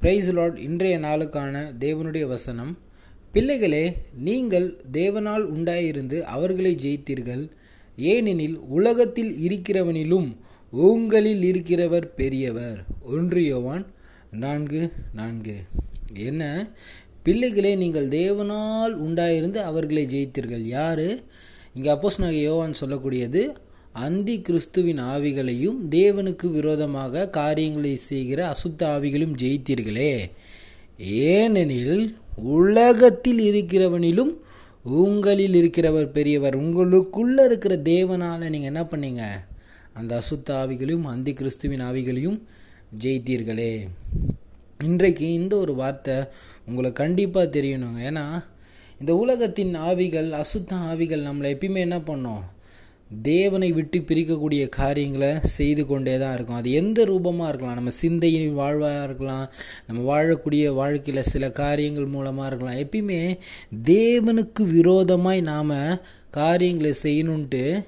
Price Lord இன்றைய நாளுக்கான தேவனுடைய வசனம். பிள்ளைகளே நீங்கள் தேவனால் உண்டாயிருந்து அவர்களை ஜெயித்தீர்கள். ஏனெனில் உலகத்தில் இருக்கிறவனிலும் உங்களில் இருக்கிறவர் பெரியவர். ஒன்று யோவான் நான்கு நான்கு. என்ன? பிள்ளைகளே நீங்கள் தேவனால் உண்டாயிருந்து அவர்களை ஜெயித்தீர்கள். யாரு? இங்கே அப்போஸ் நாங்கள் யோவான் சொல்லக்கூடியது அந்தி கிறிஸ்துவின் ஆவிகளையும் தேவனுக்கு விரோதமாக காரியங்களை செய்கிற அசுத்த ஆவிகளும் ஜெயித்தீர்களே. ஏனெனில் உலகத்தில் இருக்கிறவனிலும் உங்களில் இருக்கிறவர் பெரியவர். உங்களுக்குள்ள இருக்கிற தேவனால நீங்கள் என்ன பண்ணீங்க? அந்த அசுத்த ஆவிகளையும் அந்தி கிறிஸ்துவின் ஆவிகளையும் ஜெயித்தீர்களே. இன்றைக்கு இந்த ஒரு வார்த்தை உங்களுக்கு கண்டிப்பாக தெரியணுங்க. ஏன்னா இந்த உலகத்தின் ஆவிகள் அசுத்த ஆவிகள் நம்மளை எப்பயுமே என்ன பண்ணோம்? தேவனை விட்டு பிரிக்கக்கூடிய காரியங்களை செய்து கொண்டே தான் இருக்கும். அது எந்த ரூபமாக இருக்கலாம். நம்ம சிந்தையின் வாழ்வாக இருக்கலாம். நம்ம வாழக்கூடிய வாழ்க்கையில் சில காரியங்கள் மூலமாக இருக்கலாம். எப்பயுமே தேவனுக்கு விரோதமாய் நாம் காரியங்களை செய்யணுன்ட்டு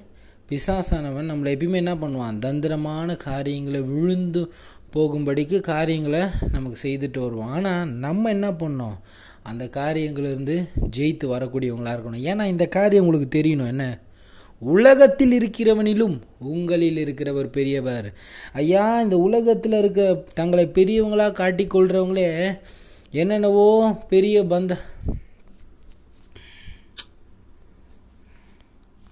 பிசாசானவன் நம்மளை எப்பயுமே என்ன பண்ணுவான்? தந்திரமான காரியங்களை விழுந்து போகும்படிக்கு காரியங்களை நமக்கு செய்துட்டு வருவோம் ஆனால் நம்ம என்ன பண்ணோம்? அந்த காரியங்களிலிருந்து ஜெயித்து வரக்கூடியவங்களாக இருக்கணும். ஏன்னா இந்த காரியம் உங்களுக்கு தெரியணும். என்ன? உலகத்தில் இருக்கிறவனிலும் உங்களில் இருக்கிறவர் பெரியவர். ஐயா இந்த உலகத்தில் இருக்கிற தங்களை பெரியவங்களாக காட்டிக்கொள்கிறவங்களே என்னென்னவோ பெரிய பந்த